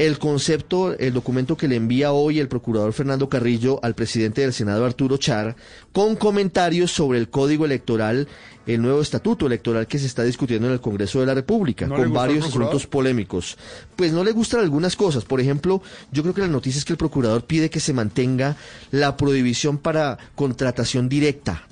el concepto, el documento que le envía hoy el procurador Fernando Carrillo al presidente del Senado Arturo Char, con comentarios sobre el código electoral, el nuevo estatuto electoral que se está discutiendo en el Congreso de la República, ¿No le con varios asuntos polémicos. Pues no le gustan algunas cosas. Por ejemplo, yo creo que la noticia es que el procurador pide que se mantenga la prohibición para contratación directa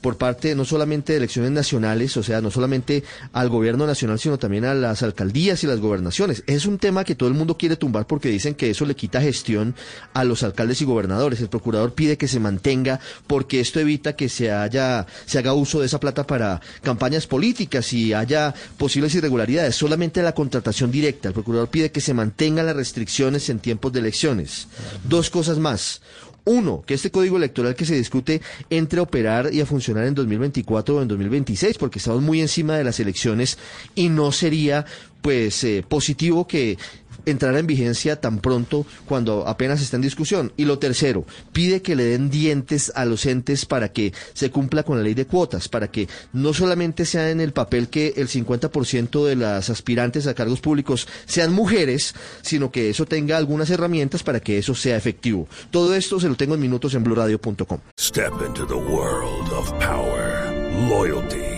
por parte no solamente de elecciones nacionales, o sea, no solamente al gobierno nacional, sino también a las alcaldías y las gobernaciones. Es un tema que todo el mundo quiere tumbar porque dicen que eso le quita gestión a los alcaldes y gobernadores. El procurador pide que se mantenga porque esto evita que se haya se haga uso de esa plata para campañas políticas y haya posibles irregularidades. Solamente la contratación directa. El procurador pide que se mantengan las restricciones en tiempos de elecciones. Dos cosas más. Uno, que este código electoral que se discute entre a operar y a funcionar en 2024 o en 2026, porque estamos muy encima de las elecciones y no sería pues eh, positivo que entrara en vigencia tan pronto cuando apenas está en discusión. Y lo tercero, pide que le den dientes a los entes para que se cumpla con la ley de cuotas, para que no solamente sea en el papel que el 50% de las aspirantes a cargos públicos sean mujeres, sino que eso tenga algunas herramientas para que eso sea efectivo. Todo esto se lo tengo en minutos en blurradio.com. Step into the world of power, loyalty,